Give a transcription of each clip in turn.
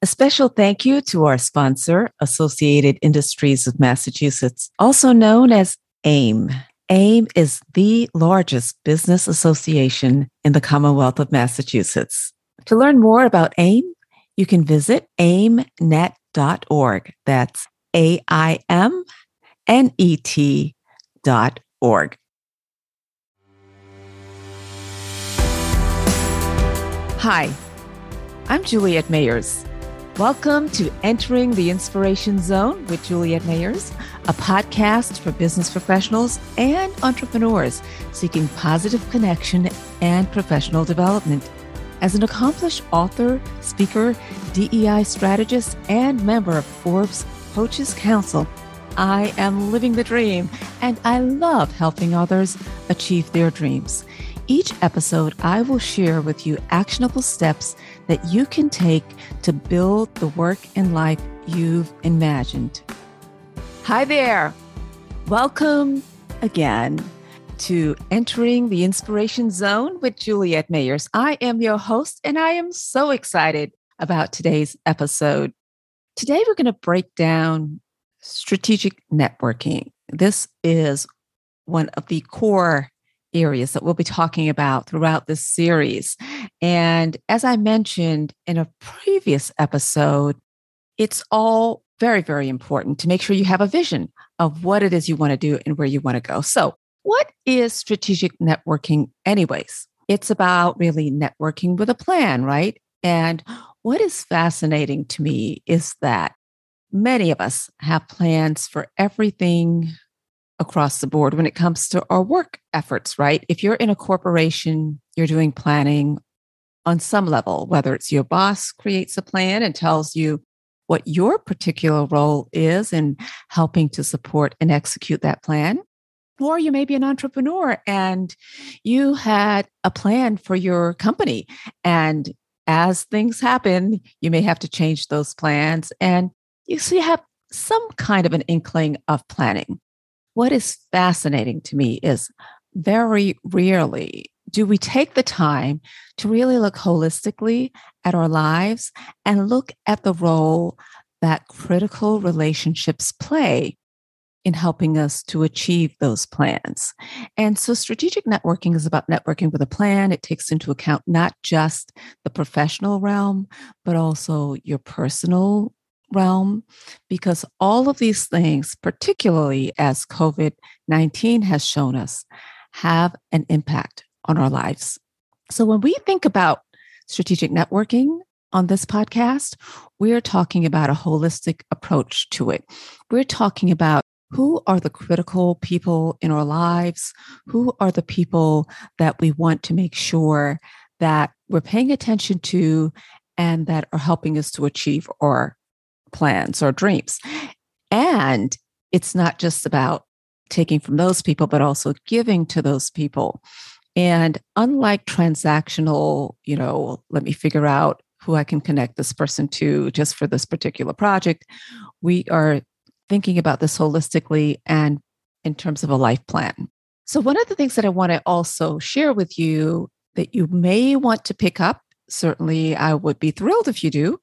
A special thank you to our sponsor, Associated Industries of Massachusetts, also known as AIM. AIM is the largest business association in the Commonwealth of Massachusetts. To learn more about AIM, you can visit aimnet.org. That's A I M N E T dot org. Hi, I'm Juliette Mayers. Welcome to Entering the Inspiration Zone with Juliette Mayers, a podcast for business professionals and entrepreneurs seeking positive connection and professional development. As an accomplished author, speaker, DEI strategist, and member of Forbes Coaches Council, I am living the dream and I love helping others achieve their dreams. Each episode, I will share with you actionable steps that you can take to build the work and life you've imagined. Hi there. Welcome again to Entering the Inspiration Zone with Juliette Mayers. I am your host, and I am so excited about today's episode. Today, we're going to break down strategic networking. This is one of the core areas that we'll be talking about throughout this series. And as I mentioned in a previous episode, it's all very, very important to make sure you have a vision of what it is you want to do and where you want to go. So, what is strategic networking, anyways? It's about really networking with a plan, right? And what is fascinating to me is that many of us have plans for everything across the board when it comes to our work efforts, right? If you're in a corporation, you're doing planning on some level, whether it's your boss creates a plan and tells you what your particular role is in helping to support and execute that plan. Or you may be an entrepreneur and you had a plan for your company. And as things happen, you may have to change those plans. And you see, have some kind of an inkling of planning. What is fascinating to me is very rarely do we take the time to really look holistically at our lives and look at the role that critical relationships play in helping us to achieve those plans. And so strategic networking is about networking with a plan. It takes into account not just the professional realm, but also your personal realm because all of these things, particularly as COVID 19 has shown us, have an impact on our lives. So when we think about strategic networking on this podcast, we're talking about a holistic approach to it. We're talking about who are the critical people in our lives? Who are the people that we want to make sure that we're paying attention to and that are helping us to achieve our plans or dreams. And it's not just about taking from those people, but also giving to those people. And unlike transactional, you know, let me figure out who I can connect this person to just for this particular project, we are thinking about this holistically and in terms of a life plan. So, one of the things that I want to also share with you that you may want to pick up certainly I would be thrilled if you do,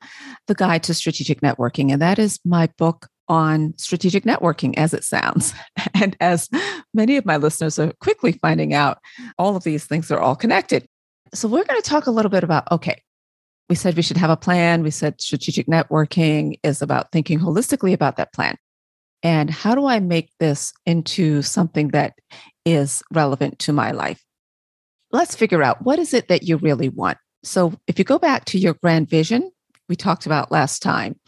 The Guide to Strategic Networking. And that is my book on strategic networking as it sounds. And as many of my listeners are quickly finding out, all of these things are all connected. So we're going to talk a little bit about okay, we said we should have a plan. We said strategic networking is about thinking holistically about that plan. And how do I make this into something that is relevant to my life? Let's figure out what is it that you really want? So if you go back to your grand vision, we talked about last time,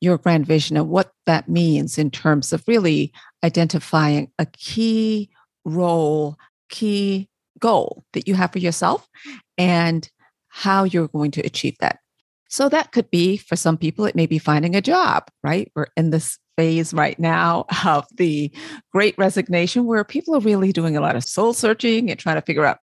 your grand vision and what that means in terms of really identifying a key role, key goal that you have for yourself and how you're going to achieve that. So that could be for some people, it may be finding a job, right? We're in this phase right now of the great resignation where people are really doing a lot of soul searching and trying to figure out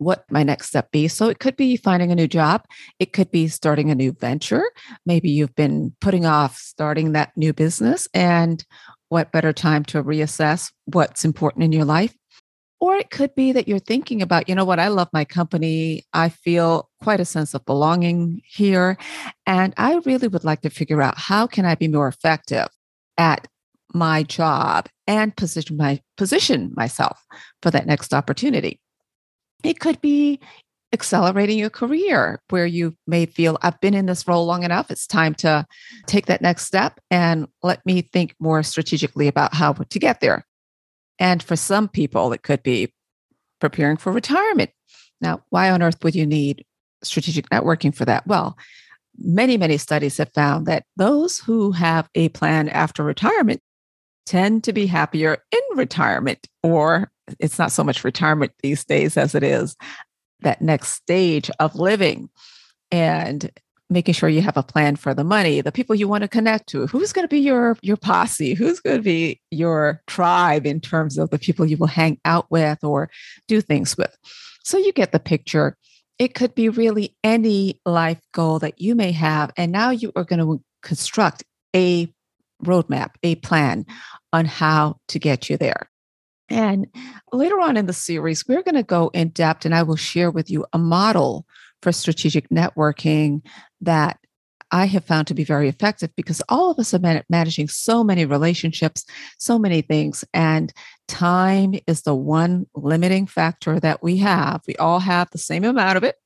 what my next step be. So it could be finding a new job. It could be starting a new venture. Maybe you've been putting off starting that new business and what better time to reassess what's important in your life. Or it could be that you're thinking about, you know what, I love my company. I feel quite a sense of belonging here. And I really would like to figure out how can I be more effective at my job and position my position myself for that next opportunity. It could be accelerating your career where you may feel I've been in this role long enough. It's time to take that next step and let me think more strategically about how to get there. And for some people, it could be preparing for retirement. Now, why on earth would you need strategic networking for that? Well, many, many studies have found that those who have a plan after retirement tend to be happier in retirement, or it's not so much retirement these days as it is that next stage of living and making sure you have a plan for the money the people you want to connect to. Who's going to be your your posse? Who's going to be your tribe in terms of the people you will hang out with or do things with? So you get the picture. It could be really any life goal that you may have and now you are going to construct a roadmap a plan on how to get you there and later on in the series, we're going to go in depth and I will share with you a model for strategic networking that I have found to be very effective because all of us are managing so many relationships, so many things, and time is the one limiting factor that we have. We all have the same amount of it,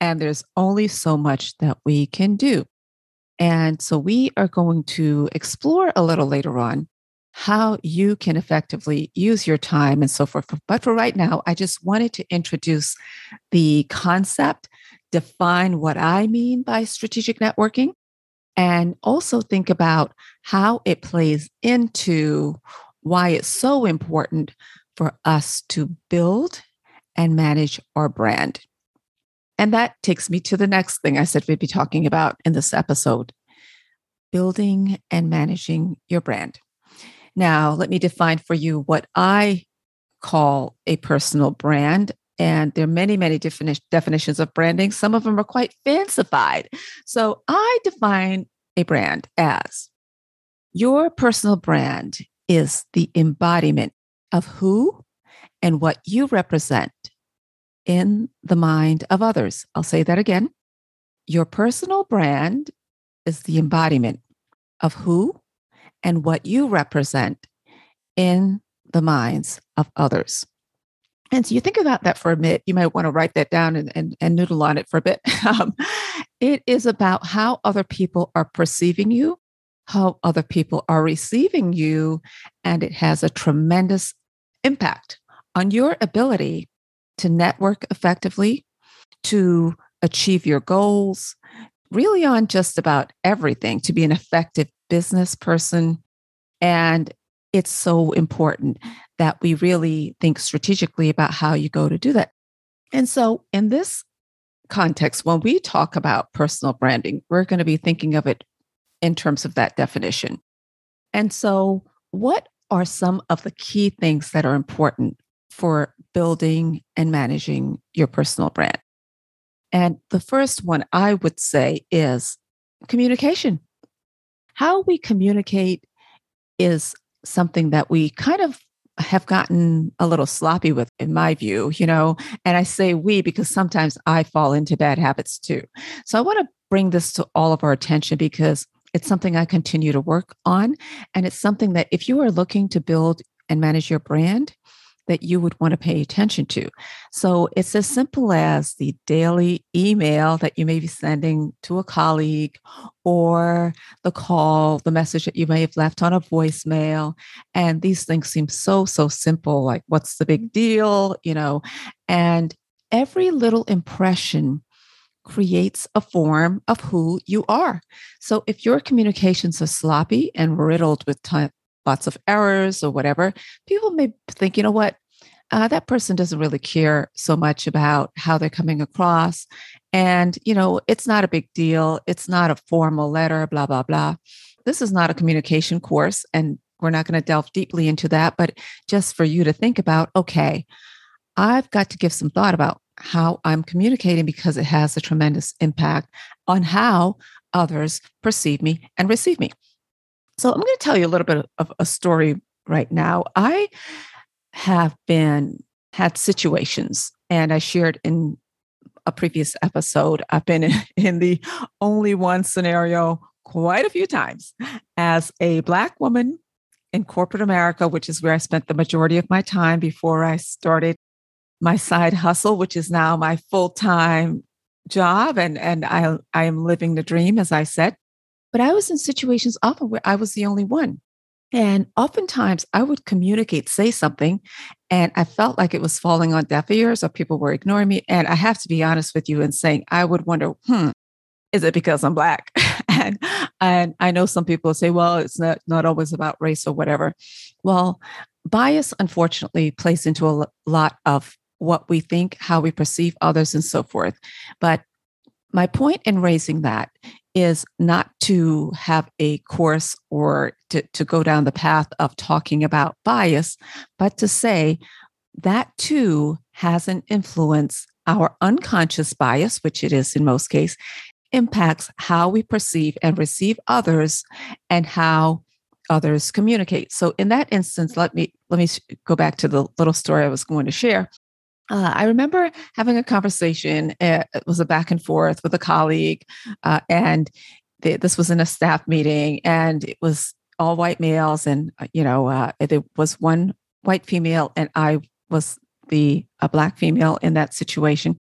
and there's only so much that we can do. And so we are going to explore a little later on how you can effectively use your time and so forth. But for right now, I just wanted to introduce the concept, define what I mean by strategic networking, and also think about how it plays into why it's so important for us to build and manage our brand. And that takes me to the next thing I said we'd be talking about in this episode building and managing your brand. Now, let me define for you what I call a personal brand. And there are many, many defini- definitions of branding. Some of them are quite fancified. So I define a brand as your personal brand is the embodiment of who and what you represent in the mind of others. I'll say that again. Your personal brand is the embodiment of who and what you represent in the minds of others. And so you think about that for a minute. You might want to write that down and, and, and noodle on it for a bit. Um, it is about how other people are perceiving you, how other people are receiving you, and it has a tremendous impact on your ability to network effectively, to achieve your goals, really on just about everything, to be an effective business person. And it's so important that we really think strategically about how you go to do that. And so, in this context, when we talk about personal branding, we're going to be thinking of it in terms of that definition. And so, what are some of the key things that are important for building and managing your personal brand? And the first one I would say is communication how we communicate is something that we kind of have gotten a little sloppy with, in my view, you know. And I say we because sometimes I fall into bad habits too. So I want to bring this to all of our attention because it's something I continue to work on. And it's something that if you are looking to build and manage your brand, that you would want to pay attention to. So it's as simple as the daily email that you may be sending to a colleague or the call, the message that you may have left on a voicemail. And these things seem so, so simple like, what's the big deal? You know, and every little impression creates a form of who you are. So if your communications are sloppy and riddled with t- lots of errors or whatever, people may think, you know what, uh, that person doesn't really care so much about how they're coming across. And, you know, it's not a big deal. It's not a formal letter, blah, blah, blah. This is not a communication course. And we're not going to delve deeply into that. But just for you to think about, okay, I've got to give some thought about how I'm communicating because it has a tremendous impact on how others perceive me and receive me. So I'm going to tell you a little bit of a story right now. I have been had situations, and I shared in a previous episode, I've been in the only one scenario quite a few times as a Black woman in corporate America, which is where I spent the majority of my time before I started my side hustle, which is now my full time job. And, and I, I am living the dream, as I said. But I was in situations often where I was the only one. And oftentimes I would communicate, say something, and I felt like it was falling on deaf ears or people were ignoring me. And I have to be honest with you in saying, I would wonder, hmm, is it because I'm black? and and I know some people say, well, it's not not always about race or whatever. Well, bias unfortunately plays into a lot of what we think, how we perceive others, and so forth. But my point in raising that is not to have a course or to, to go down the path of talking about bias, but to say that too has an influence. Our unconscious bias, which it is in most cases, impacts how we perceive and receive others and how others communicate. So in that instance, let me let me go back to the little story I was going to share. Uh, I remember having a conversation. Uh, it was a back and forth with a colleague, uh, and this was in a staff meeting, and it was all white males, and uh, you know, uh, there was one white female, and I was the a black female in that situation.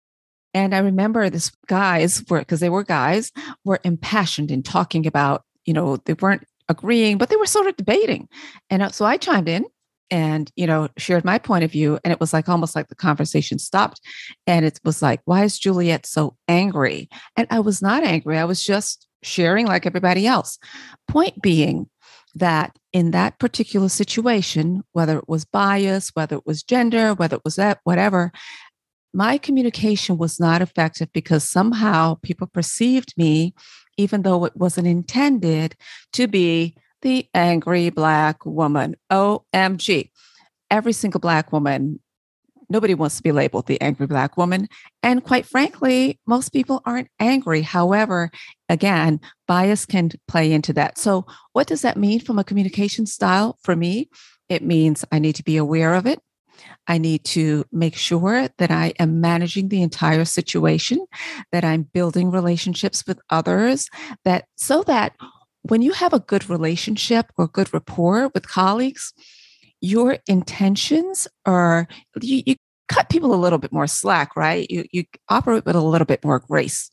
And I remember this guys were because they were guys were impassioned in talking about, you know, they weren't agreeing, but they were sort of debating. And uh, so I chimed in and you know shared my point of view and it was like almost like the conversation stopped and it was like why is juliette so angry? And i was not angry i was just sharing like everybody else. Point being that in that particular situation whether it was bias whether it was gender whether it was that whatever my communication was not effective because somehow people perceived me even though it wasn't intended to be the angry black woman. OMG. Every single black woman, nobody wants to be labeled the angry black woman. And quite frankly, most people aren't angry. However, again, bias can play into that. So, what does that mean from a communication style for me? It means I need to be aware of it. I need to make sure that I am managing the entire situation, that I'm building relationships with others, that so that when you have a good relationship or good rapport with colleagues, your intentions are you, you cut people a little bit more slack, right? You you operate with a little bit more grace.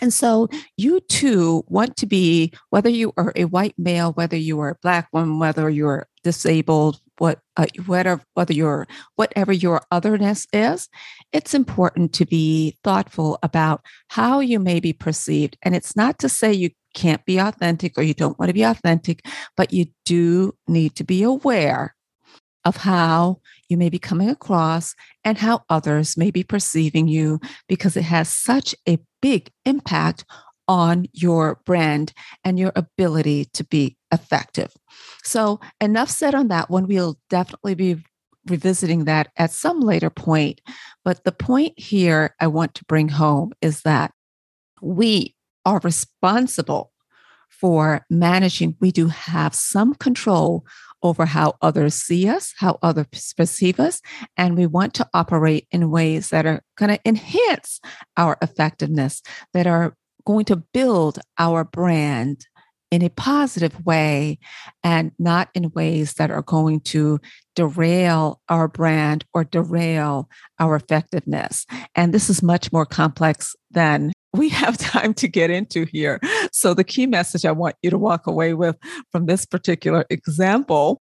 And so you too want to be, whether you are a white male, whether you are a black woman, whether you're disabled, what uh, whatever whether you're whatever your otherness is, it's important to be thoughtful about how you may be perceived. And it's not to say you can't be authentic or you don't want to be authentic, but you do need to be aware of how you may be coming across and how others may be perceiving you because it has such a big impact on your brand and your ability to be effective. So, enough said on that one. We'll definitely be revisiting that at some later point. But the point here I want to bring home is that we are responsible for managing, we do have some control over how others see us, how others perceive us, and we want to operate in ways that are going to enhance our effectiveness, that are going to build our brand in a positive way and not in ways that are going to derail our brand or derail our effectiveness. And this is much more complex than we have time to get into here. So, the key message I want you to walk away with from this particular example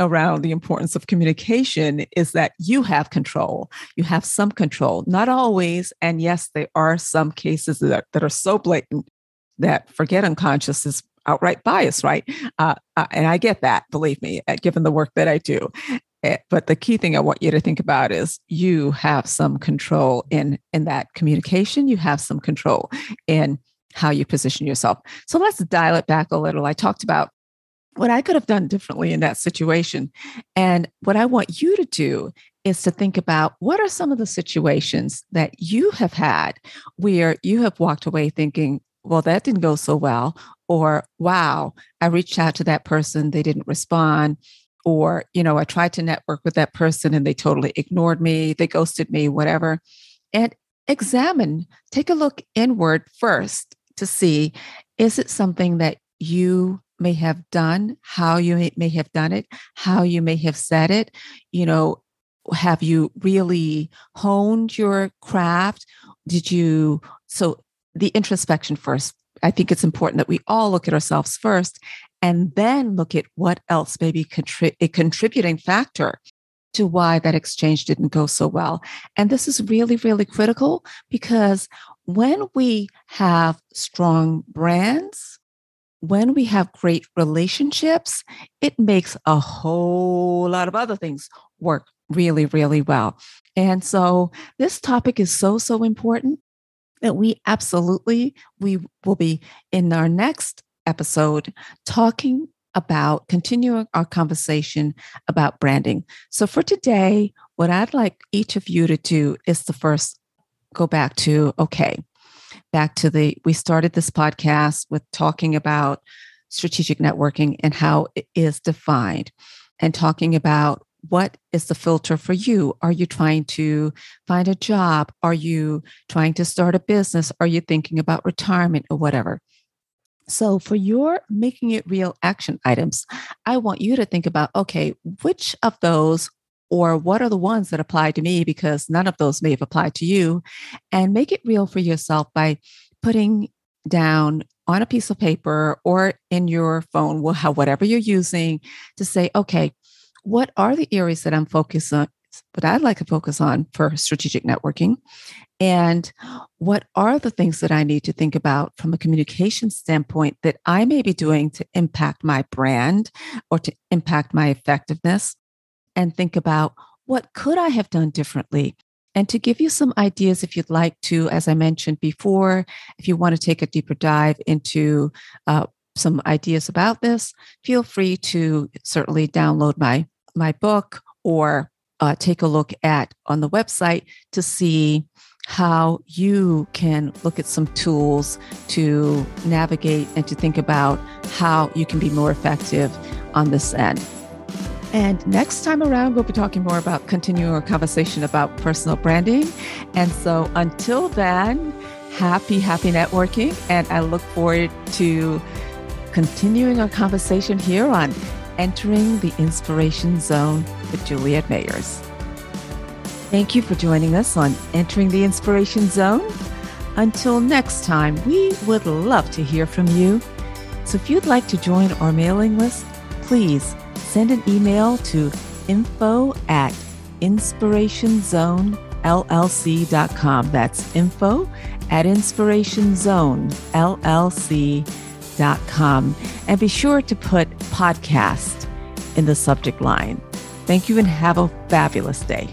around the importance of communication is that you have control. You have some control, not always. And yes, there are some cases that are, that are so blatant that forget unconscious is outright bias, right? Uh, uh, and I get that, believe me, uh, given the work that I do. Eh, but the key thing I want you to think about is you have some control in in that communication. You have some control in how you position yourself. So let's dial it back a little. I talked about what I could have done differently in that situation. And what I want you to do is to think about what are some of the situations that you have had where you have walked away thinking, well, that didn't go so well, or wow, I reached out to that person, they didn't respond, or you know i tried to network with that person and they totally ignored me they ghosted me whatever and examine take a look inward first to see is it something that you may have done how you may have done it how you may have said it you know have you really honed your craft did you so the introspection first i think it's important that we all look at ourselves first and then look at what else may be contri- a contributing factor to why that exchange didn't go so well. And this is really, really critical because when we have strong brands, when we have great relationships, it makes a whole lot of other things work really, really well. And so this topic is so, so important that we absolutely we will be in our next episode talking about continuing our conversation about branding. So for today, what I'd like each of you to do is to first go back to okay, back to the we started this podcast with talking about strategic networking and how it is defined and talking about what is the filter for you? Are you trying to find a job? Are you trying to start a business? Are you thinking about retirement or whatever? So, for your making it real action items, I want you to think about okay, which of those or what are the ones that apply to me because none of those may have applied to you, and make it real for yourself by putting down on a piece of paper or in your phone, whatever you're using, to say, okay, what are the areas that I'm focused on, what I'd like to focus on for strategic networking? And what are the things that I need to think about from a communication standpoint that I may be doing to impact my brand or to impact my effectiveness? And think about what could I have done differently? And to give you some ideas, if you'd like to, as I mentioned before, if you want to take a deeper dive into uh, some ideas about this, feel free to certainly download my my book or uh, take a look at on the website to see how you can look at some tools to navigate and to think about how you can be more effective on this end. And next time around, we'll be talking more about continuing our conversation about personal branding. And so until then, happy, happy networking. And I look forward to continuing our conversation here on Entering the Inspiration Zone with Juliette Mayers. Thank you for joining us on Entering the Inspiration Zone. Until next time, we would love to hear from you. So if you'd like to join our mailing list, please send an email to info at inspirationzonellc.com. That's info at inspirationzonellc.com. And be sure to put podcast in the subject line. Thank you and have a fabulous day.